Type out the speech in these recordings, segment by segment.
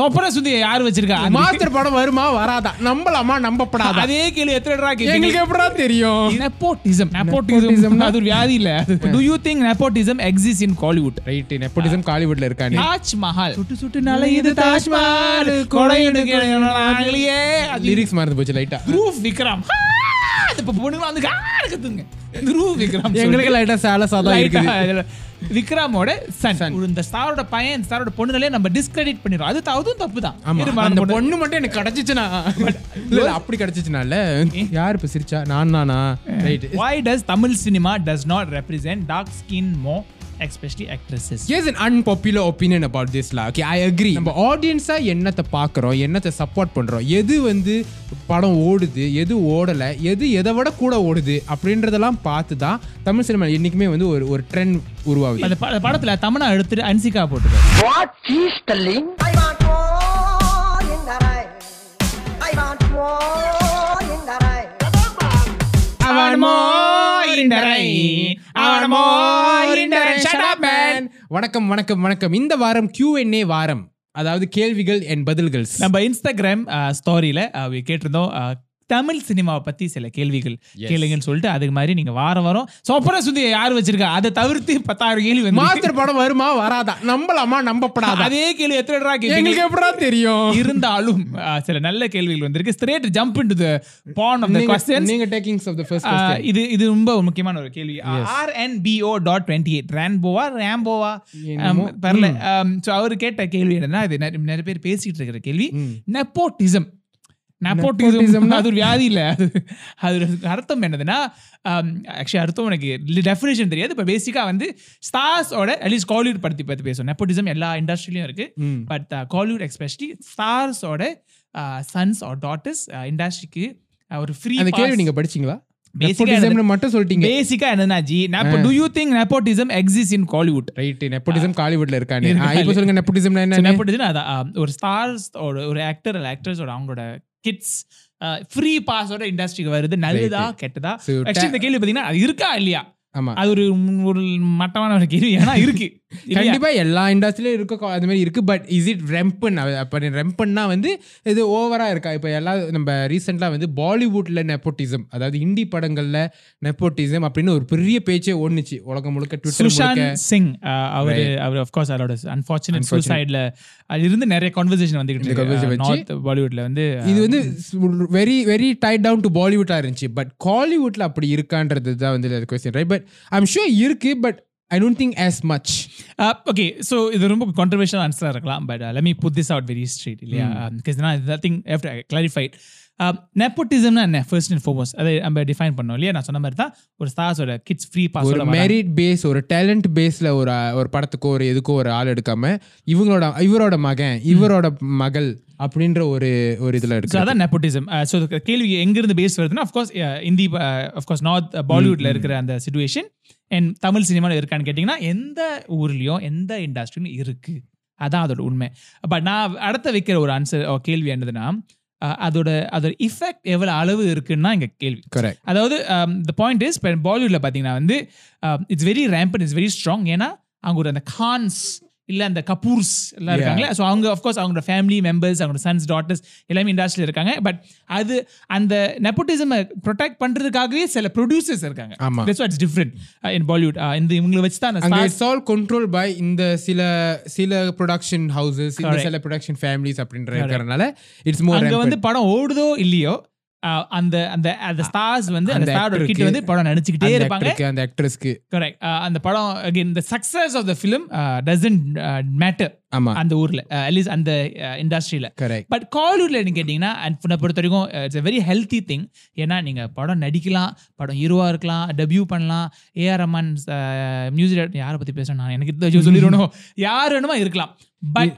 சொப்பன சுத்தி யார் வச்சிருக்கா மாஸ்டர் படம் வருமா வராதா? நம்பலாமா நம்பப்படாதா? அதே கேள்வி எத்தனை கேட்டீங்க? எங்களுக்கு எப்படா தெரியும்? Nepotism. Nepotism. அது ஒரு வியாதி இல்ல. Do you think nepotism exists in Hollywood? Right nepotism காலிவுட்ல இருக்கானே தாஜ் மஹால் சுட்டு சுட்டு நல்ல இது தாஜ் மஹால் கொடையடு நாங்களே லிரிக்ஸ் மறந்து போச்சு லைட்டா த்ரூஃப் விக்ரம். இப்ப பொண்ணுங்க வந்து கத்துங்க த்ரூஃப் விக்ரம் எங்களுக்கு லைட்டா சேலஸா தான் இருக்குது. விக்ரமோட சன். இந்த ஸ்டாரோட பையன் இந்த ஸ்டாரோட பொண்ணுங்களே நம்ம டிஸ்கிரெடிட் பண்ணிடுறோம். அது அதுவும் தப்பு தான் அந்த பொண்ணு மட்டும் எனக்கு கிடைச்சிச்சுனா இல்ல அப்படி கிடைச்சிச்சுனால யார் இப்ப சிரிச்சா? நான் நானா right why does Tamil cinema does not represent dark skin more especially actresses Here's an unpopular opinion about this lah. Okay, I agree. நம்ம ஆடியன்ஸா என்னத்தை பார்க்குறோம் என்னத்தை சப்போர்ட் பண்றோம் எது வந்து படம் ஓடுது எது ஓடல எது எதை விட கூட ஓடுது அப்படின்றதெல்லாம் பார்த்து தான் தமிழ் சினிமா என்னைக்குமே வந்து ஒரு ஒரு ட்ரெண்ட் உருவாகுது அந்த ப- அந்த படத்துல தமிழா எடுத்துட்டு அன்சிகா போட்டுருக்காரு What she's telling? I want more in the rain. I want more in the rain. அவன் the rain. அவன் more in the rain. Shut up, man. வணக்கம் வணக்கம் வணக்கம் இந்த வாரம் Q&A வாரம் அதாவது கேள்விகள் என் பதில்கள் நம்ம இன்ஸ்டாகிராம் ஸ்டோரியில கேட்டிருந்தோம் அஹ், தமிழ் சினிமாவை பத்தி சில கேள்விகள் கேளுங்கன்னு சொல்லிட்டு அதுக்கு மாதிரி நீங்க வாரம் வரும் சோப்பன சுந்தி யார் வச்சிருக்கா? அதை தவிர்த்து பத்தாயிரம் கேள்வி மாஸ்டர் படம் வருமா வராதா? நம்பலாமா? நம்பப்படாது? அதே கேள்வி எத்தனை எங்களுக்கு எப்படா தெரியும்? இருந்தாலும் சில நல்ல கேள்விகள் வந்திருக்கு. Straight jump into ban of the question நீங்க டேக்கிங்ஸ் ஆஃப் த ஃபர்ஸ்ட் இது இது ரொம்ப முக்கியமான ஒரு கேள்வி. R N O dot twenty eight ரேன்போவா ரேம்போவா பரல ஸோ அவர் கேட்ட கேள்வி என்னன்னா இது நிறைய பேர் பேசிக்கிட்டு இருக்கிற கேள்வி. Nepotism nepotism? அது ஒரு வியாதி இல்ல அது அது அர்த்தம் என்னதுன்னா ஆக்சுவலி அர்த்தம் எனக்கு டெஃபினேஷன் தெரியாது. இப்போ பேசிக்காக வந்து ஸ்டார்ஸோட அட்லீஸ்ட் காலிவுட் படுத்தி பற்றி பேசும் நெப்போட்டிசம் எல்லா இண்டஸ்ட்ரியிலும் இருக்கு. பட் காலிவுட் எஸ்பெஷலி ஸ்டார்ஸோட சன்ஸ் ஆர் டாட்டர்ஸ் இண்டஸ்ட்ரிக்கு ஒரு ஃப்ரீ அந்த கேள்வி நீங்க படிச்சீங்களா? மட்டும் சொல்லிட்டீங்க. பேசிக்கா என்னன்னா G do you think nepotism exist in Kollywood right nepotism காலிவுட்ல இருக்கானே. இப்போ சொல்லுங்க நெப்போட்டிசம்னா என்ன நெப்போட்டிசம் அதான் ஆம், ஒரு ஸ்டார்ஸ் ஒரு ஆக்டர் அல்ல ஆக்ட்ரஸோட அவங்களோட கிட்ஸ் ஃப்ரீ பாஸோட இண்டஸ்ட்ரிக்கு வருது. நல்லதா கெட்டதா? இந்த கேள்வி பாத்தீங்கன்னா அது இருக்கா இல்லையா? ஆமா. அது ஒரு ஒரு மட்டமான ஒரு கேள்வி. ஏன்னா இருக்கு? கண்டிப்பா எல்லா இண்டஸ்ட்ரியிலும் இருக்க அது மாதிரி இருக்கு பட் இஸ் இட் ரெம்பன் அப்ப ரெம்பன்னா வந்து இது ஓவரா இருக்கா? இப்ப எல்லா நம்ம ரீசெண்டா வந்து பாலிவுட்ல நெப்போட்டிசம் அதாவது ஹிந்தி படங்கள்ல நெப்போட்டிசம் அப்படின்னு ஒரு பெரிய பேச்சே ஓடுனுச்சு உலகம் முழுக்க ட்விட்டர் சிங் அவர் அவர் ஆஃப் கோர்ஸ் அவரோட அன்பார்ச்சுனேட் சூசைட்ல அது இருந்து நிறைய கான்வர்சேஷன் வந்துகிட்டு conversation இருக்கு நார்த் பாலிவுட்ல வந்து இது வந்து very very tight down to பாலிவுட்டா இருந்துச்சு பட் காலிவுட்ல அப்படி இருக்கான்றது தான் வந்து question right but I'm sure இருக்கு but I don't think as much okay so இது ரொம்ப கான்ட்ரவர்ஷியல் ஆன்சராக இருக்கலாம் but let me put this out very straight இல்லையா? பிகாஸ் நான் திங் ஹேவ் டு கிளாரிஃபைட் நெப்போட்டிசம்னா என்ன? ஃபர்ஸ்ட் அண்ட் ஃபோர்மோஸ்ட் அதை நம்ம டிஃபைன் பண்ணோம் இல்லையா? நான் சொன்ன மாதிரி தான் ஒரு ஸ்டார்ஸோட கிட்ஸ் ஃப்ரீ ஒரு பாஸ் மெரிட் பேஸ் ஒரு டேலண்ட் பேஸ்ல ஒரு ஒரு படத்துக்கோ ஒரு எதுக்கோ ஒரு ஆள் எடுக்காம இவங்களோட இவரோட மகன் இவரோட மகள் அப்படின்ற ஒரு ஒரு இதுல ஸோ இருக்கு அதான் நெப்போட்டிசம் ஸோ கேள்வி எங்கிருந்து பேஸ் வருதுன்னா of course Hindi of course north பாலிவுட்ல இருக்கிற அந்த சுச்சுவேஷன் அண்ட் தமிழ் சினிமாவில் இருக்கான்னு கேட்டிங்கன்னா எந்த ஊர்லேயும் எந்த இண்டஸ்ட்ரியும் இருக்கு. அதான் அதோட உண்மை. பட் நான் அடுத்த வைக்கிற ஒரு ஆன்சர் கேள்வி என்னதுன்னா அஹ், அதோட அதோட இஃபெக்ட் எவ்வளோ அளவு இருக்குன்னா இங்கே கேள்வி. கரெக்ட் அதாவது த பாயிண்ட் இஸ் இப்போ பாலிவுட்ல பார்த்தீங்கன்னா வந்து it's very rampant it's very strong ஏன்னா அவங்க ஒரு அந்த கான்ஸ் இல்லை அந்த கபூர்ஸ் எல்லாம் இருக்காங்களே. ஸோ அவங்க அஃப்கோர்ஸ் அவங்களோட ஃபேமிலி மெம்பர்ஸ் அவங்களோட சன்ஸ் டாட்டர்ஸ் எல்லாமே இண்டஸ்ட்ரியில் இருக்காங்க. பட் அது அந்த நெப்போட்டிசமை ப்ரொடெக்ட் பண்ணுறதுக்காகவே சில ப்ரொடியூசர்ஸ் இருக்காங்க. That's what's different in Bollywood இந்த இவங்களை வச்சு தான் இட்ஸ் ஆல் கண்ட்ரோல் பை இந்த சில சில ப்ரொடக்ஷன் ஹவுசஸ். சில ப்ரொடக்ஷன் ஃபேமிலிஸ் அப்படின்ற இருக்கிறதுனால இட்ஸ் மோர் அங்க வந்து படம் ஓடுதோ இல்லையோ அந்த அந்த அந்த ஸ்டார்ஸ் வந்து அந்த ஸ்டாரோட கிட்ட வந்து படம் நடிச்சுக்கிட்டே இருப்பாங்க. அந்த ஆக்ட்ரஸ்க்கு கரெக்ட் அந்த படம் again the success of the film doesn't matter ஆமா. அந்த ஊர்ல. அட்லீஸ்ட் அந்த இண்டஸ்ட்ரியில கரெக்ட் பட் காலிவுட்ல நீங்க கேட்டீங்கன்னா உன்னை பொறுத்த வரைக்கும் இட்ஸ் வெரி ஹெல்த்தி திங் ஏன்னா நீங்க படம் நடிக்கலாம் படம் ஹீரோவா இருக்கலாம் டெபியூ பண்ணலாம் ஏஆர் ரஹ்மான் மியூசிக் யாரை பத்தி பேசணும் நான்? எனக்கு சொல்லிடணும் யார் வேணுமா இருக்கலாம். But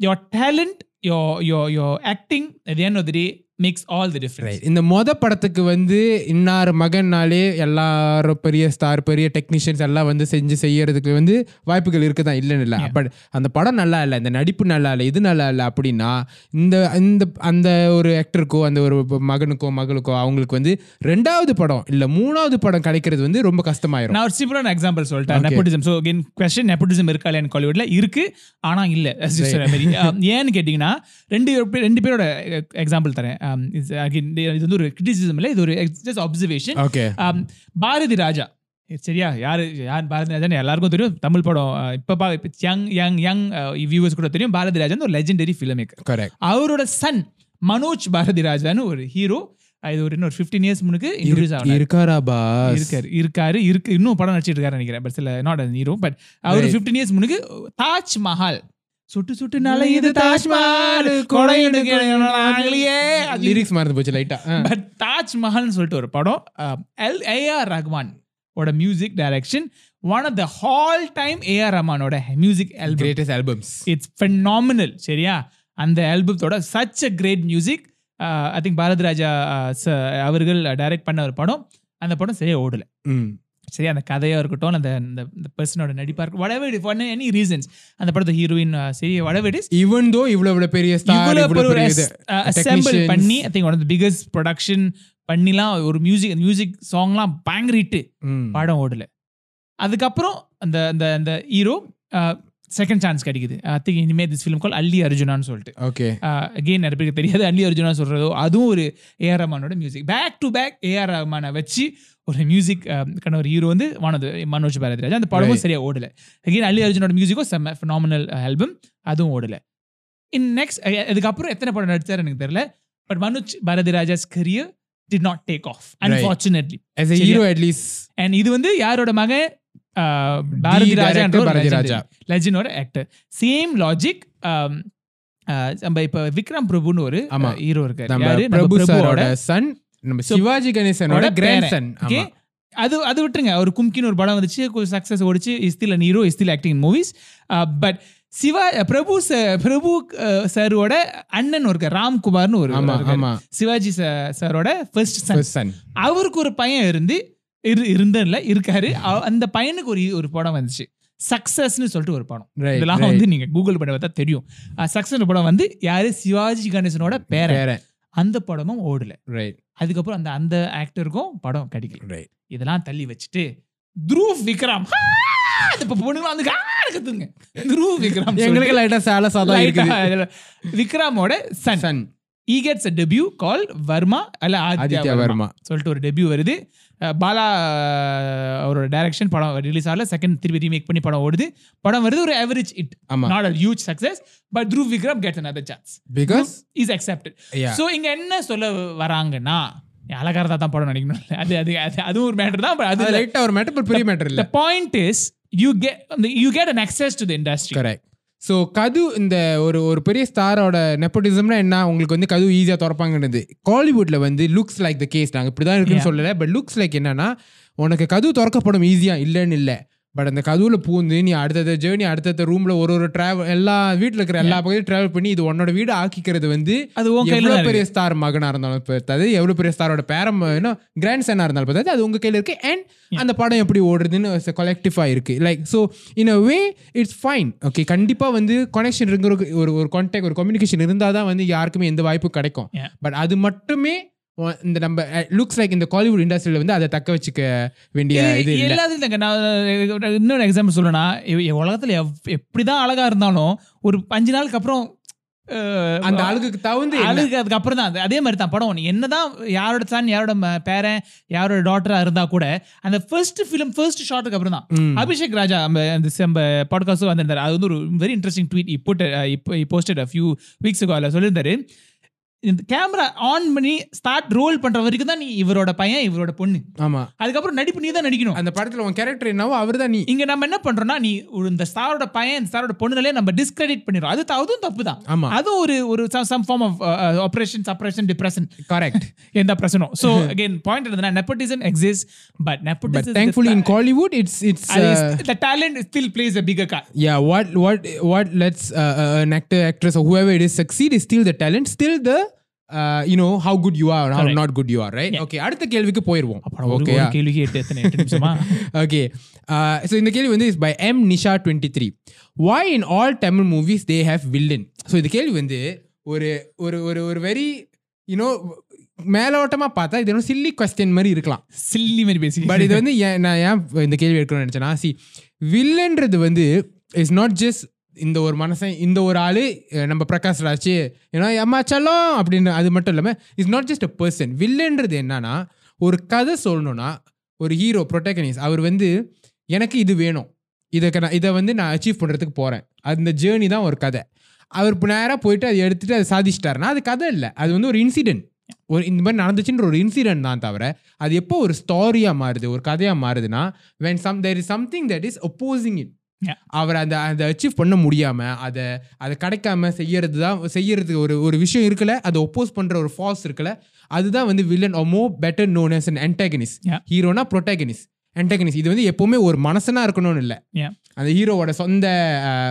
your talent yo yo yo acting at the end of the day makes all the difference Right. இந்த மொத படத்துக்கு வந்து இன்னார் மகன்னாலே எல்லாரும் பெரிய ஸ்டார் பெரிய டெக்னீஷியன்ஸ் எல்லாம் வந்து செஞ்சு செய்யறதுக்கு வந்து வாய்ப்புகள் இருக்குதான். இல்லைன்னு இல்லை. பட் அந்த படம் நல்லா இல்லை இந்த நடிப்பு நல்லா இல்லை இது நல்லா இல்லை அப்படின்னா இந்த இந்த அந்த ஒரு ஆக்டருக்கோ அந்த ஒரு மகனுக்கோ மகளுக்கோ அவங்களுக்கு வந்து ரெண்டாவது படம் இல்லை மூணாவது படம் கிடைக்கிறது வந்து ரொம்ப கஷ்டமாயிரும். நான் ஒரு சிம்பிளான எக்ஸாம்பிள் சொல்லிட்டேன். Nepotism so again question nepotism இருக்கா இல்லையான்னு காலிவுட்ல இருக்கு ஆனா இல்ல. அஹ், ஏன்னு கேட்டிங்கன்னா ரெண்டு ரெண்டு பேரோட எக்ஸாம்பிள் தரேன். Um, இது again, இது வந்து ஒரு கிரிட்டிசிசம் இல்லை இது ஒரு just observation okay Bharathi Raja. சரியா? யாரு யார் பாரதி ராஜான்னு எல்லாருக்கும் தெரியும். தமிழ் படம் அஹ், இப்ப பா யங் யங் யங் வியூவர்ஸ் கூட தெரியும். பாரதி ராஜா ஒரு லெஜெண்டரி ஃபிலிம் மேக்கர் அவரோட சன் மனோஜ் பாரதி ராஜான்னு ஒரு ஹீரோ இது ஒரு இன்னொரு ஃபிஃப்டீன் இயர்ஸ் முன்னுக்கு இன்ட்ரடியூஸ் ஆனார். இருக்காரா பா இருக்காரு இருக்காரு இருக்கு. இன்னும் படம் நடிச்சிட்டு இருக்காரு நினைக்கிறேன் பட் சில நாட் ஹீரோ பட் அவர். ஃபிஃப்டீன் இயர்ஸ் முன்னுக்கு தாஜ் மஹால் சுட்டு சுட்டு நலையுது தாஜ் மஹால் கொடையெடுக்கலையே லிரிக்ஸ் மறந்து போச்சு லைட்டா பட் தாஜ் மஹால்னு சொல்லிட்டு ஒரு படம் எல் ஏஆர் ரஹ்மான் ஓட music direction one of the all time AR ரஹ்மானோட music greatest albums it's phenomenal சரியா? அந்த ஆல்பத்தோட such a great music I think Bharathi Raja uh, அவர்கள் டைரக்ட் பண்ண ஒரு படம். அந்த படம் சரியா ஓடல. சரி அந்த கதையா இருக்கட்டும் அந்த அந்த பர்சனோட நடிப்பா இருக்கும் whatever it for any reasons அந்த படத்தை ஹீரோயின் சரி whatever it is even though இவ்வளவு இவ்வளவு பெரிய அசெம்பிள் technicians. பண்ணி I think one of biggest production பண்ணிலாம் ஒரு மியூசிக் மியூசிக் சாங்லாம் பயங்கர ஹிட்டு. படம் ஓடல அதுக்கப்புறம் அந்த அந்த அந்த ஹீரோ செகண்ட் சான்ஸ் கிடைக்குது. திங்க் இனிமே திஸ் ஃபிலிம் கால் அல்லி அர்ஜுனான்னு சொல்லிட்டு. ஓகே அகெயின் நிறைய பேருக்கு தெரியாது. அல்லி அர்ஜுனா சொல்றதோ அதுவும் ஒரு A R ரஹ்மானோட music back to back A R ரஹ்மானை வச்சு ஒரு மியூசிக் கண்ண ஒரு ஹீரோ வந்து வானது மனோஜ் பாரதிராஜ். அந்த படமும் Right. சரியா ஓடல. அகெயின் அல்லி அர்ஜுனோட மியூசிக்கும் செம்ம ஃபினாமினல் ஆல்பம் அதுவும் ஓடல. இன் நெக்ஸ்ட் அதுக்கப்புறம் எத்தனை படம் நடிச்சாரு எனக்கு தெரியல. But Manoj Bharathiraja's career did not take off unfortunately at least. And இது வந்து யாரோட மகன்? பாரதி ராஜா பாரதி ராஜா. லெஜனோட ஆக்டர் சேம் லாஜிக் நம்ம இப்ப விக்ரம் பிரபுன்னு ஒரு. ஹீரோ இருக்காரு பிரபு சாரோட சன் நம்ம சிவாஜி கணேசனோட கிராண்ட். Son Okay? அது அது விட்டுருங்க ஒரு கும்கின்னு ஒரு படம் வந்துச்சு சக்சஸ் ஓடிச்சு is still an hero is still acting movies but Siva Prabhu Prabhu சாரோட அண்ணன் ஒரு ராம்குமார்னு ஒரு சிவாஜி சாரோட ஃபர்ஸ்ட் சன் அவருக்கு ஒரு பையன் இருந்து இரு இருந்தல இருக்காரு. அந்த பையனுக்கு ஒரு ஒரு படம் வந்துச்சு. சக்சஸ்னு சொல்லிட்டு ஒரு படம். இதெல்லாம் வந்து நீங்க கூகுள் பண்ண பார்த்தா தெரியும். சக்சஸ் படம் வந்து யாரு? சிவாஜி கணேசனோட வேற அந்த படமும் ஓடல. ரைட் அதுக்கப்புறம் அந்த அந்த ஆக்டருக்கும் படம் கிடைக்கல. ரைட் இதெல்லாம் தள்ளி வச்சுட்டு த்ரூவ் விக்ரம். இப்ப பொண்ணுங்க வந்து கத்துங்க. த்ரூவ் விக்ரம் எங்களுக்கு லைட்டா சேல சாதம் விக்ரமோட son son he gets a debut call Varma அல்ல ஆதித்யா வர்மா சொல்லிட்டு ஒரு டெபியூ வருது. பாலா அவரோட டைரக்ஷன் படம் ரிலீஸ் ஆகல செகண்ட் திருப்பி ரீமேக் பண்ணி படம் ஓடுது படம் வருது ஒரு average it not a huge success but through Vikram gets another chance because is accepted. So இங்க என்ன சொல்ல வராங்கன்னா அழகாரதா தான் படம் நடிக்கணும். அது அது அது- அதுவும் ஒரு மேட்டர் தான் அது அது லைட்டா ஒரு மேட்டர் பெரிய மேட்டர் இல்ல. point is you get you get an access to the industry. Correct so கது இந்த ஒரு ஒரு பெரிய ஸ்டாரோட நெப்போட்டிசம்னா என்ன? உங்களுக்கு வந்து கது ஈஸியாக திறப்பாங்கன்றது. காலிவுட்ல வந்து லுக்ஸ் லைக் த கேஸ் நாங்கள் இப்படி தான் இருக்குன்னு. சொல்லலை. பட் லுக்ஸ் லைக் என்னன்னா உனக்கு கது திறக்கப்படும் ஈஸியாக இல்லைன்னு இல்லை. பட் அந்த கதுவில் பூந்து நீ அடுத்தடுத்த ஜேர்னி அடுத்தடுத்த ரூம்ல ஒரு ஒரு டிராவல் எல்லா வீட்டில் இருக்கிற எல்லா பக்கத்தையும் டிராவல் பண்ணி இது உன்னோட வீடு ஆக்கிக்கிறது வந்து அது எவ்வளோ பெரிய ஸ்டார் மகனா இருந்தாலும் பார்த்தாது எவ்வளோ பெரிய ஸ்டாரோட பேரம் கிராண்ட் சனா இருந்தாலும் பார்த்தாது அது உங்க கையில இருக்கு. அண்ட் அந்த படம் எப்படி ஓடுறதுன்னு கொலெக்டிவாக இருக்கு. Like so in a way it's fine okay கண்டிப்பா வந்து கனெக்ஷன் இருக்கிற ஒரு ஒரு கான்டாக்ட் ஒரு கம்யூனிகேஷன் இருந்தால் தான் வந்து யாருக்குமே எந்த வாய்ப்பும் கிடைக்கும். பட் அது மட்டுமே இந்த நம்ம லுக்ஸ் லைக் இந்த காலிவுட் இண்டஸ்ட்ரியில வந்து அதை தக்க வச்சுக்க வேண்டிய இது எல்லாத்தையும் இல்லைங்க. நான் இன்னொரு எக்ஸாம்பிள் சொல்லணும்னா உலகத்துல எவ்- எப்படிதான் அழகா இருந்தாலும் ஒரு அஞ்சு நாளுக்கு அப்புறம் அந்த அழுகுக்கு தகுந்து? அழுகு அதுக்கு அப்புறம் தான் அது- மாதிரி தான் படம் என்னதான் யாரோட சன் யாரோட பேரன் யாரோட டாட்டரா இருந்தா கூட அந்த ஃபர்ஸ்ட் ஃபிலிம் ஃபர்ஸ்ட் ஷாட்டுக்கு அப்புறம் தான். அபிஷேக் ராஜா அந்த நம்ம பாட்காஸ்டும் வந்திருந்தாரு அது வந்து ஒரு வெரி இன்ட்ரெஸ்டிங் ட்வீட் இப்போ இப்போ போஸ்டட் அ ஃபியூ வீக்ஸ் அதில் சொல்லியிருந்தாரு இந்த கேமரா ஆன் பண்ணி ஸ்டார்ட் ரோல் பண்ற வரைக்கும் தான் நீ இவரோட பையன் இவரோட பொண்ணு. ஆமா. அதுக்கப்புறம் நடிப்பு நீ தான் நடிக்கணும். அந்த படத்துல உன் கேரக்டர் என்னவோ அவர் தான் நீ. இங்க நம்ம என்ன பண்றோம்னா நீ இந்த ஸ்டாரோட பையன் இந்த ஸ்டாரோட பொண்ணுகளே நம்ம டிஸ்கிரெடிட் பண்ணிடுறோம். அது த- அதுவும் தப்பு தான். ஆமா. அதுவும் ஒரு ஒரு some form of operation suppression depression correct எந்த பிரச்சனும் சோ அகைன் பாயிண்ட் என்னதுன்னா nepotism exist but nepotism thankfully in Kollywood it's it's uh, the talent still plays a bigger card yeah what what what lets uh, uh, an actor actress or whoever it is succeed is still the talent still the you know how good you are how. Not good you are right okay அடுத்த கேள்விக்கு ஒரு- okay கேள்விக்கு எட்டு எத்தனை எட்டு நிமிஷமா? Okay so இந்த கேள்வி வந்து is by M Nisha twenty three why in all Tamil movies they have villain so இந்த கேள்வி வந்து ஒரு ஒரு ஒரு ஒரு வெரி யூனோ மேலோட்டமாக பார்த்தா இது ஒரு சில்லி கொஸ்டின் மாதிரி இருக்கலாம். சில்லி மாதிரி பேசி. பட் இது வந்து ஏன் நான் ஏன் இந்த கேள்வி எடுக்கணும்னு நினச்சேன்னா சி வில்லன்றது வந்து இஸ் நாட் ஜஸ்ட் இந்த ஒரு மனசன் இந்த ஒரு ஆள் நம்ம பிரகாஷ் ராஜ் ஏன்னா ஏமாச்சலம் அப்படின்னு அது மட்டும் இல்லாமல் is not just a person வில்லன்றது என்னன்னா ஒரு கதை சொல்லணும்னா ஒரு ஹீரோ ப்ரொட்டகனிஸ் அவர் வந்து எனக்கு இது வேணும். இதை நான் இதை வந்து நான் அச்சீவ் பண்ணுறதுக்கு போகிறேன் அந்த ஜேர்னி தான் ஒரு கதை. அவர் இப்போ நேராக போயிட்டு அதை எடுத்துகிட்டு அதை சாதிச்சிட்டாருன்னா அது கதை இல்லை. அது வந்து ஒரு இன்சிடென்ட் ஒரு இந்த மாதிரி நடந்துச்சுன்ற ஒரு இன்சிடென்ட் தான் தவிர அது எப்போ ஒரு ஸ்டாரியாக மாறுது ஒரு கதையாக மாறுதுன்னா when some there is something that is opposing it அவர் அந்த அதை அச்சீவ் பண்ண முடியாம அதை அதை கிடைக்காம செய்யறது தான் செய்யறது ஒரு ஒரு விஷயம் இருக்குல்ல அதை ஒப்போஸ் பண்ற ஒரு ஃபால்ஸ் இருக்குல்ல அதுதான் வந்து villain more better known as an antagonist. Yeah. ஹீரோனா ப்ரொட்டாகனிஸ்ட் antagonist. இது வந்து எப்பவுமே ஒரு மனசனா இருக்கணும்னு இல்லை. அந்த ஹீரோவோட சொந்த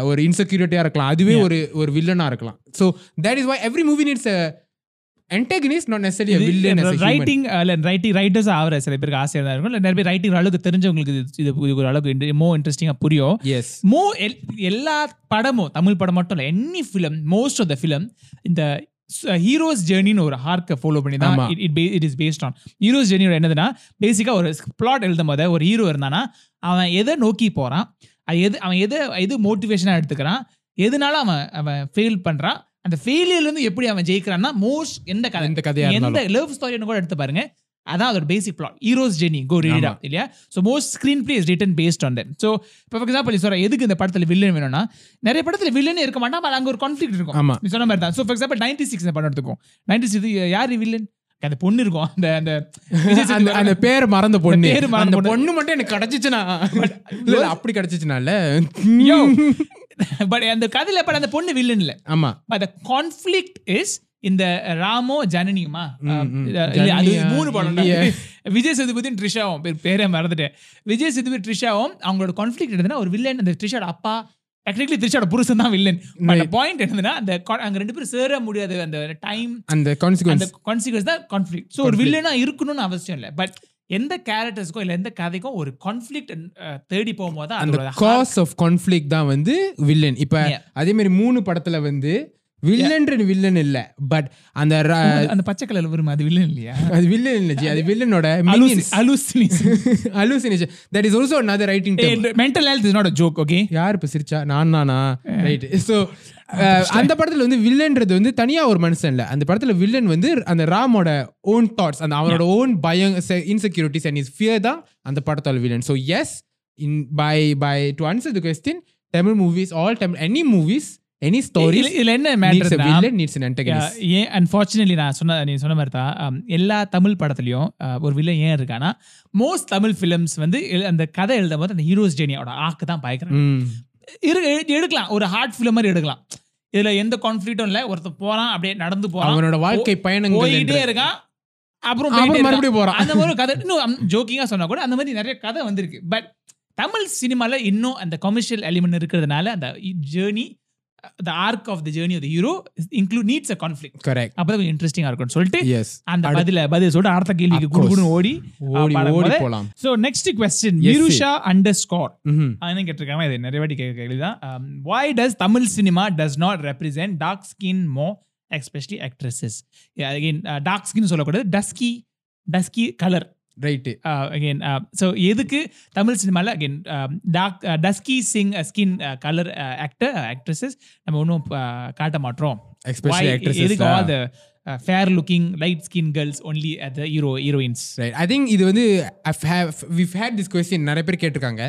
ஒரு இன்செக்யூரிட்டியா இருக்கலாம். அதுவே. ஒரு ஒரு வில்லனா இருக்கலாம். So that is why every movie needs antagonist not necessarily a villain as a human. Writing இல்ல ரைட்டிங் ரைட்டர்ஸ் ஆகிற சில பேருக்கு ஆசையாக தான் இருக்கும். இல்ல நிறைய பேர் ரைட்டிங் அளவுக்கு தெரிஞ்சவங்களுக்கு இது இது ஒரு அளவுக்கு மோ இன்ட்ரெஸ்டிங்காக புரியும். Yes. மோ எல்லா படமும் தமிழ் படம் மட்டும் இல்லை any film most of the film இந்த ஹீரோஸ் ஜேர்னின்னு ஒரு ஹார்க்கை ஃபாலோ பண்ணி தான். It it is based on hero's ஜேர்னியோட என்னதுன்னா பேசிக்காக ஒரு பிளாட் எழுதும் போது ஒரு ஹீரோ இருந்தானா அவன் எதை நோக்கி போகிறான் அது எது அவன் எதை எது மோட்டிவேஷனாக எடுத்துக்கிறான் எதனால அவன் அவன் ஃபெயில் பண்ணுறான் அந்த ஃபெயிலியர்லேருந்து எப்படி அவன் ஜெயிக்கிறான்னா மோஸ்ட் எந்த கதை? எந்த கதையா எந்த லவ் ஸ்டோரின்னு கூட எடுத்து பாருங்க. அதான் அதோட basic plot hero's journey go read ஆமா. இல்லையா? So most screenplay is written based on that so இப்போ ஃபார் எக்ஸாம்பிள் சொல்ற எதுக்கு இந்த படத்தில் வில்லன் வேணும்னா நிறைய படத்தில் வில்லன் இருக்க மாட்டான் அங்க ஒரு கான்ஃபிளிக் இருக்கும். நீ சொன்ன மாதிரி தான் so for example ninety six படம் எடுத்துக்கும் நைன்டி சிக்ஸ் யார் வில்லன் அந்த பொண்ணு இருக்கும். அந்த அந்த அந்த பேர் மறந்த பொண்ணு. பேர் மறந்த பொண்ணு. மட்டும் எனக்கு கிடைச்சிச்சுனா இல்ல அப்படி கிடைச்சிச்சுனா இல்ல Yo. பட் அந்த கதையில பட் அந்த பொண்ணு வில்லன் இல்ல. ஆமா. பட் த கான்ஃபிளிக்ட் இஸ் இந்த ராமோ ஜனனியுமா? அது? மூணு படம். விஜய் சேதுபதியும் ட்ரிஷாவும் பேர் மறந்துட்டேன். விஜய் சேதுபதி ட்ரிஷாவும் அவங்களோட கான்ஃபிளிக் என்னதுன்னா ஒரு வில்லன் அந்த ட்ரிஷாவோட அப்பா டெக்னிக்கலி த்ரிஷாவோட புருஷன் தான் வில்லன் பட் பாயிண்ட் என்னதுன்னா அந்த அங்க ரெண்டு பேரும் சேர முடியாது. அந்த டைம் அந்த அந்த கான்சிக்வன்ஸ் கான்சிக்வன்ஸ் தான் கான்ஃபிளிக் ஸோ ஒரு வில்லனா இருக்கணும்னு அவசியம் இல்லை. பட் எந்த கேரக்டர்ஸ்க்கும் இல்ல எந்த கதைக்கும் ஒரு கான்ஃபிளிக் தேடி போகும்போது அந்த காஸ் ஆஃப் கான்ஃபிளிக் தான் வந்து வில்லன் இப்ப. அதே மாதிரி மூணு படத்துல வந்து வில்லன்ற வில்லன் இல்ல. பட் அந்த அந்த- பச்சை கலர் வரும்? அது வில்லன் இல்லையா? அது வில்லன் இல்ல ஜி. அது வில்லனோட hallucination. That is also another writing mental health is not a joke okay யார் இப்ப சிரிச்சா நான் நானா ரைட் ஸோ அந்த படத்துல வந்து வில்லன்றது வந்து தனியா ஒரு மனுஷன் இல்ல. அந்த படத்துல வில்லன் வந்து அந்த ராமோட ஓன் தாட்ஸ் அந்த அவனோட ஓன் பயம் இன்செக்யூரிட்டிஸ் அண்ட் இஸ் ஃபியர் தான் அந்த படத்தோட villain. So yes in by by to answer the question Tamil movies all Tamil any movies any stories இதுல என்ன மேட்டர் வில்லன் நீட்ஸ் அன் ஏன் அன்ஃபார்ச்சுனேட்லி நான் சொன்ன நீ சொன்ன மாதிரி தான் um, எல்லா தமிழ் படத்துலயும் uh, ஒரு வில்லன் ஏன் இருக்கானா மோஸ்ட் தமிழ் ஃபிலிம்ஸ் வந்து அந்த கதை எழுதும் போது அந்த ஹீரோஸ் ஜேனியோட ஆக்கு தான் பயக்கிறாங்க. இரு எடுக்கலாம் ஒரு ஹார்ட் ஃபிலிம் மாதிரி எடுக்கலாம். இதுல எந்த கான்ஃபிளிக்டும் இல்ல ஒருத்தன் போறான் அப்படியே நடந்து போறான் அவனோட வாழ்க்கை பயணங்கள் போயிட்டே இருக்கான் அப்புறம். மறுபடியும் போறான். அந்த மாதிரி கதை இன்னும் ஜோக்கிங்கா சொன்னா கூட அந்த மாதிரி நிறைய கதை வந்திருக்கு. பட் தமிழ் சினிமால இன்னும் அந்த கமர்ஷியல் எலிமெண்ட் இருக்கிறதுனால அந்த journey the arc of the journey of the hero include needs a conflict correct அப்பதான் கொஞ்சம் இன்ட்ரெஸ்டிங்கா இருக்கும்னு சொல்லிட்டு எஸ் அந்த பதில பதில் சொல்லிட்டு அடுத்த கேள்விக்கு Of குடு course. குடுன்னு ஓடி ஓடி ஓடி போலாம். So next question Mirusha underscore. என்ன கேட்டிருக்காங்க? இது நிறைய வாட்டி கேட்க கேள்வி தான் why does Tamil cinema does not represent dark skin more especially actresses dark skin சொல்லக்கூடாது. Dusky dusky colour right again so எதுக்கு தமிழ் சினிமாவில் again dark dusky Singh skin colour actor actresses நம்ம ஒன்றும் காட்ட மாட்டோம் எதுக்கு all the fair looking light skin girls only at the hero heroines right I think இது வந்து விவ் ஹேட் திஸ் கொஸ்டின் நிறைய பேர் கேட்டிருக்காங்க.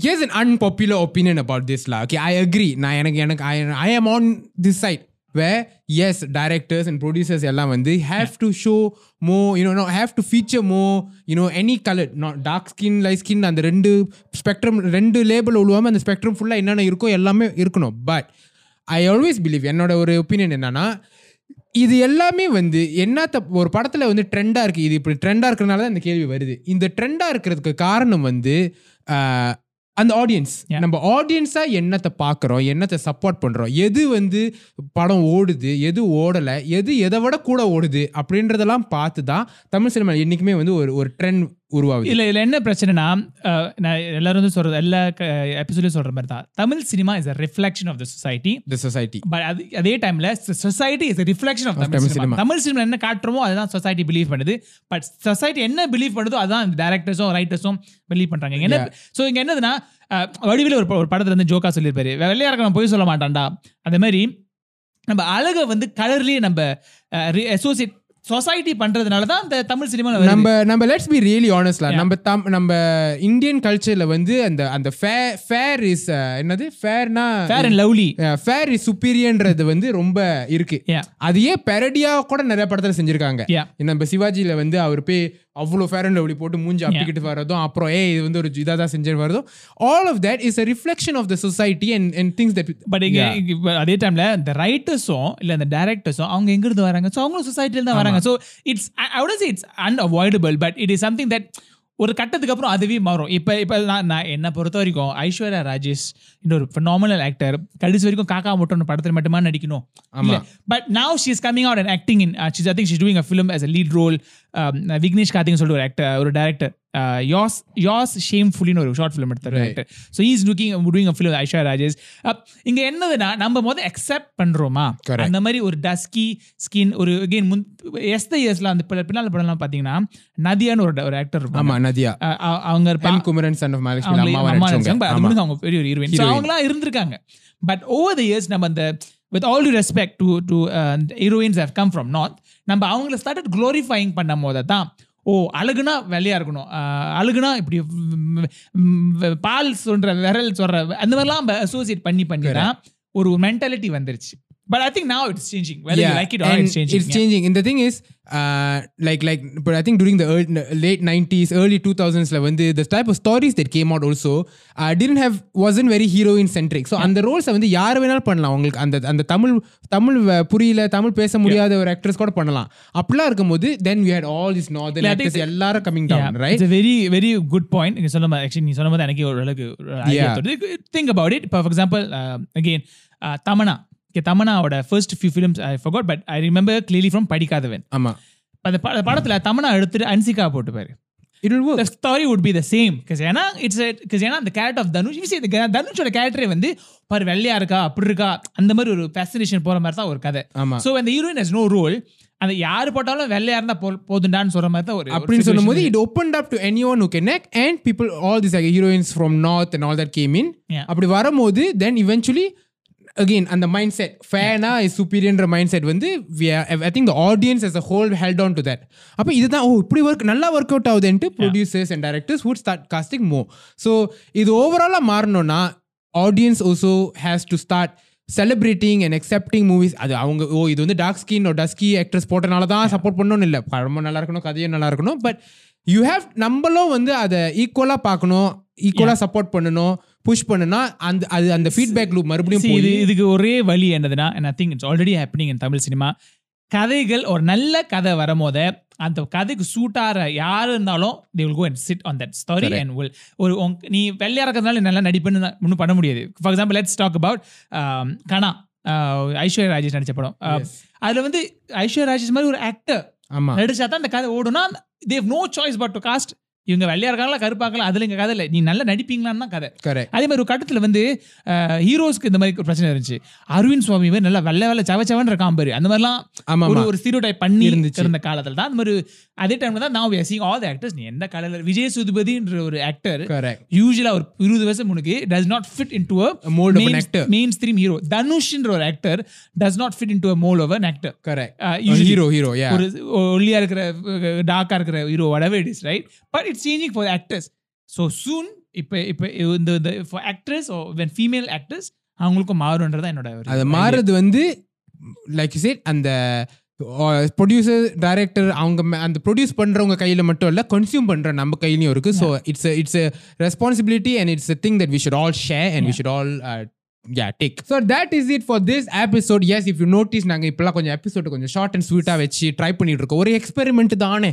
Here's an unpopular opinion about this law okay I agree நான் எனக்கு எனக்கு I I am on this side we as directors and producers எல்லாம் வந்து have to show more you know have to feature more you know any colour not dark skin light skin அந்த ரெண்டு spectrum ரெண்டு label உழுவாமல் அந்த spectrum ஃபுல்லாக என்னென்ன இருக்கோ எல்லாமே இருக்கணும். பட் ஐ ஆல்வேஸ் பிலீவ் என்னோட ஒரு ஒப்பீனியன் என்னன்னா இது எல்லாமே வந்து என்னத்த ஒரு படத்தில் வந்து ட்ரெண்டாக இருக்குது இது இப்படி ட்ரெண்டாக இருக்கிறனால தான் இந்த கேள்வி வருது. இந்த ட்ரெண்டாக இருக்கிறதுக்கு காரணம் வந்து அந்த ஆடியன்ஸ். நம்ம ஆடியன்ஸா என்னத்தை பார்க்குறோம் என்னத்தை சப்போர்ட் பண்றோம் எது வந்து படம் ஓடுது எது ஓடல எது எதை விட கூட ஓடுது அப்படின்றதெல்லாம் பார்த்து தான் தமிழ் சினிமா என்னைக்குமே வந்து ஒரு ஒரு ட்ரெண்ட் உருவாகுது. இல்ல இதுல என்ன பிரச்சனைனா நான் எல்லாரும் வந்து சொல்றது எல்லா எபிசோட்லயும் சொல்ற மாதிரி தான் Tamil cinema is a reflection of the society. The society but அது அதே டைம்ல society is reflection of Tamil Tamil cinema. cinema. Tamil cinema என்ன காட்டுறோமோ அதுதான் சொசைட்டி பிலீவ் பண்ணுது. பட் சொசைட்டி என்ன பிலீவ் பண்ணுதோ அதான் டேரக்டர்ஸும் ரைட்டர்ஸும் பிலீவ் பண்றாங்க. இங்க என்ன ஸோ இங்க என்னதுன்னா வடிவேலு ஒரு ஒரு படத்துல இருந்து ஜோக்கா சொல்லியிருப்பாரு. வெள்ளையா இருக்க போய் சொல்ல மாட்டான்டா. அதே மாதிரி நம்ம அழகை வந்து கலர்லயே நம்ம அசோசியேட் சொசைட்டி பண்றதுனால தான் இந்த தமிழ் சினிமா நம்ம நம்ம லெட்ஸ் பி ரியலி ஆனஸ்ட்ல நம்ம தம் நம்ம இந்தியன் கல்ச்சர்ல வந்து அந்த அந்த ஃபேர் ஃபேர் இஸ் என்னது? ஃபேர்னா fair and lovely fair is சுப்பீரியன்றது வந்து ரொம்ப இருக்கு. அதையே பெரடியா கூட நிறைய படத்துல செஞ்சிருக்காங்க. நம்ம சிவாஜியில வந்து அவர் போய் அவ்வளோ ஃபேர் அண்ட் லவ்லி போட்டு மூஞ்சி அப்பிக்கிட்டு வரதும் அப்புறம் ஏ இது வந்து ஒரு இதாக தான் செஞ்சு வரதும் all of that is a reflection of the society and and things that but அதே டைம்ல இந்த ரைட்டர்ஸும் இல்ல இந்த டைரக்டர்ஸும் அவங்க எங்க இருந்து வராங்க? ஸோ அவங்களும் சொசைட்டில தான் வராங்க. So it's I it's unavoidable but it is something that ஒரு கட்டத்துக்கு அப்புறம் அதுவே மாறும். இப்போ இப்போ நான் நான் என்னை பொறுத்த வரைக்கும் ஐஸ்வர்யா ராஜேஷ் இன்னொரு ஃபினாமினல் ஆக்டர் கடைசி வரைக்கும் காக்கா முட்டோன்னு படத்தில் மட்டுமா நடிக்கணும். ஆமா. But now she is coming out and acting in she's I think she's doing a film as a lead role Vignesh கார்த்திக்னு சொல்லிட்டு ஒரு ஆக்டர் ஒரு டேரக்டர் யாஸ் யாஸ் ஷேம்ஃபுல்லின்னு ஒரு ஷார்ட் ஃபிலிம் எடுத்தார் director so is looking doing a film Aishwarya Rajesh இங்க என்னதுன்னா நம்ம முதல் அக்செப்ட் பண்றோமா? Correct. அந்த மாதிரி ஒரு டஸ்கி ஸ்கின் ஒரு அகைன் முன் எஸ்த இயர்ஸ்ல அந்த பின்ன- பின்னால படம்லாம் பாத்தீங்கன்னா நதியான்னு ஒரு ஒரு ஆக்டர் ஆமா நதியா. அவங்க M Kumaran son of Mahalakshmi அம்மா அவங்க பெரிய ஒரு ஹீரோயின். அவங்களாம் இருந்திருக்காங்க. பட் ஓவர் த இயர்ஸ் நம்ம அந்த with all to respect to to heroines have come from north நம்ம அவங்கள ஸ்டார்டட் க்ளோரிஃபைங் பண்ணும் போது தான் ஓ அழகுனா வெள்ளையா இருக்கணும். அழகுனா இப்படி பால் சொல்ற விரல் சொல்ற அந்த மாதிரிலாம் அசோசியேட் பண்ணி பண்ணி தான் ஒரு மென்டாலிட்டி வந்துருச்சு. But I think now it's changing whether you like it or and it's changing It's yeah. changing. And the thing is, uh, like like, but I think during the early, late '90s, early 2000s, like when the the type of stories that came out also uh, didn't have wasn't very heroine centric. So அந்த roles வந்து யார் வேணாலும் பண்ணலாம் உங்களுக்கு அந்த அந்த தமிழ் தமிழ் புரியல தமிழ் பேச முடியாத ஒரு ஆக்ட்ரஸ் கூட பண்ணலாம் அப்படிலாம் இருக்கும்போது then you hate all this northern think actors எல்லாரும் coming down right It's a very, very good point. நீங்க சொன்ன மாதிரி actually நீ சொன்ன மாதிரி எனக்கு ஒரு அளவுக்கு Yeah. Think about it for example again Tamannaah தமனாவோட first few films I forgot but I remember clearly from Padikkathavan. ஆமா. அந்த ப- படத்துல தமனா எடுத்துட்டு அன்சிகா போட்டு பாரு it will the work story would be the same because ஏன்னா இட்ஸ் because ஏன்னா அந்த கேரக்டர் ஆஃப் தனுஷ் the தனுஷோட கேரக்டரே வந்து பாரு வெள்ளையா இருக்கா அப்படி இருக்கா அந்த மாதிரி ஒரு ஃபேசினேஷன் போற மாதிரி தான் ஒரு கதை. ஆமா. ஸோ அந்த ஹீரோயின் ஹஸ் நோ ரோல் அந்த யாரு போட்டாலும் வெள்ளையா இருந்தா போ- போதுண்டான்னு சொல்ற மாதிரி தான் ஒரு அப்படின்னு சொல்லும்போது it opened up to anyone who can act and people all these like, heroines from north and all that came in. Yeah. அப்படி வரும்போது then eventually again அந்த மைண்ட் செட் ஃபேனா இஸ் சுப்பீரியன்ற மைண்ட் செட் வந்து I think the audience as a whole held on to that. அப்போ இதுதான் oh இப்படி work நல்லா work out ஆகுதுன்ட்டு producers and directors would start casting more. So இது ஓவராலாக மாறணும்னா audience also has to start celebrating and accepting movies அது அவங்க ஓ இது வந்து டார்க் ஸ்கின் டஸ்கி ஆக்ட்ரஸ் போட்டனால தான் சப்போர்ட் பண்ணணும்னு இல்லை. படமும் நல்லா இருக்கணும் கதையும் நல்லா இருக்கணும் பட் யூ ஹேவ் நம்மளும் வந்து அதை ஈக்குவலாக பார்க்கணும் ஈக்குவலாக சப்போர்ட் பண்ணணும் புஷ் பண்ணுனா அந்த அது அந்த ஃபீட்பேக் லூப் மறுபடியும் இது இதுக்கு ஒரே வழி என்னதுன்னா I think it's already happening in Tamil cinema கதைகள் ஒரு நல்ல கதை வரும்போது அந்த கதைக்கு சூட் ஆகிற யார் இருந்தாலும் they will go and sit on that story. And will ஒரு நீ வெள்ளையா இருக்கிறதுனால நல்லா நடிப்புன்னு ஒன்றும் பண்ண முடியாது for example let's talk about Kanaa ah Aishwarya Rajesh நடிச்ச படம் Yes. அதுல வந்து ஐஸ்வர்யா ராஜேஷ் மாதிரி ஒரு ஆக்டர் ஆமா. நடிச்சா தான் அந்த கதை ஓடுனா they've no choice but to cast இவங்க வெள்ளையா இருக்காங்களா கருப்பாக்கலாம் அதுல இங்க கதை இல்லை. நீ நல்லா நடிப்பீங்களான்னு தான் கதை. அதே மாதிரி ஒரு கட்டத்துல வந்து ஹீரோஸ்க்கு இந்த மாதிரி ஒரு பிரச்சனை இருந்துச்சு. அரவிந்த் சுவாமி மாதிரி நல்லா வெள்ளை வெள்ளை சவ சவன் இருக்கான் பாரு. அந்த மாதிரிலாம் ஒரு ஒரு ஸ்டீரியோ டைப் பண்ணி இருந்துச்சு. இருந்த காலத்துல தான். அந்த மாதிரி அதே டைம்ல தான் நான் சீங் ஆல் த ஆக்டர்ஸ் நீ எந்த கலர்ல விஜய் சுதுபதின்ற ஒரு ஆக்டர் யூஸ்வலா ஒரு இருபது வருஷம் உனக்கு does not fit in to mold of an actor. Mainstream hero தனுஷ்ன்ற ஒரு actor does not fit in to mold an actor correct hero hero ஒரு ஒல்லியா இருக்கிற டார்க்கா இருக்கிற hero whatever it is right but it's changing for actors so soon இப்போ இப்போ இந்த இந்த for actress O when female actors அவங்களுக்கும் மாறுன்றது என்னோட அது. மாறுறது வந்து லைக் சேட் அந்த ப்ரொடியூசர் டைரக்டர் அவங்க அந்த ப்ரொடியூஸ் பண்றவங்க கையில மட்டும் இல்ல கன்சியூம் பண்ற நம்ம கையிலயும் இருக்கு. So it's it's responsibility and it's thing that we should all share and we should all yeah take so that is it for this episode as if you notice நாங்கள் இப்பெல்லாம் கொஞ்சம் எபிசோட் கொஞ்சம் short and ஸ்வீட்டாக வச்சு try பண்ணிட்டு இருக்கோம். ஒரு experiment தானே.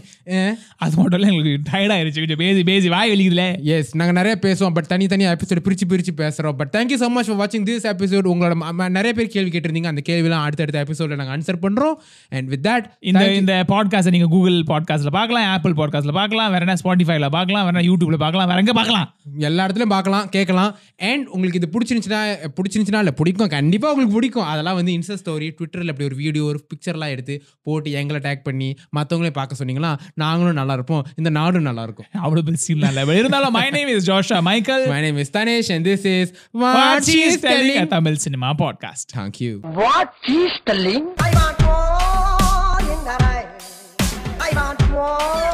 அது மட்டும் எங்களுக்கு டயர்ட் ஆயிருச்சு. கொஞ்சம் பேசி பேசி வாய் வெளியுதுல எஸ் நாங்கள் நிறைய பேசுவோம் பட் தனித்தனியாக எபிசோட் பிரிச்சு பிரிச்சு பேசுகிறோம் but thank you so much for வாட்சிங் திஸ் எபிசோட் உங்களோட நிறைய பேர் கேள்வி கேட்டிருந்தீங்க. அந்த கேள்விலாம் அடுத்தடுத்த எபிசோடில் நாங்கள் ஆன்சர் பண்ணுறோம் அண்ட் வித் தட் இந்த இந்த பாட்காஸ்ட் நீங்க கூகுள் பாட்காஸ்ட்ல பார்க்கலாம் ஆப்பிள் பாட்காஸ்ட்ல பார்க்கலாம் வேற என்ன ஸ்பாட்டிஃபைல பார்க்கலாம் வேற என்ன யூடியூப்ல பார்க்கலாம் வேற எங்க பார்க்கலாம்? எல்லா இடத்துலையும் பார்க்கலாம் கேட்கலாம். அண்ட் உங்களுக்கு இது பிடிச்சிருந்துச்சுன்னா பிடிச்சிருந்துச்சுன்னா இல்லை பிடிக்கும். கண்டிப்பாக உங்களுக்கு பிடிக்கும். அதெல்லாம் வந்து இன்ஸ்டா ஸ்டோரி ட்விட்டரில் இப்படி ஒரு வீடியோ ஒரு பிக்சர்லாம் எடுத்து போட்டு எங்களை டேக் பண்ணி மற்றவங்களையும் பார்க்க சொன்னீங்களா? நாங்களும் நல்லா இருப்போம். இந்த நாடும் நல்லா இருக்கும். scene எல்லாம் இல்ல. இருந்தாலும் my name is Joshua Michael My name is Tanesh and this is What What She's she's telling. Telling. a Tamil cinema podcast Thank you. What she's telling? I want more in the night. I want more.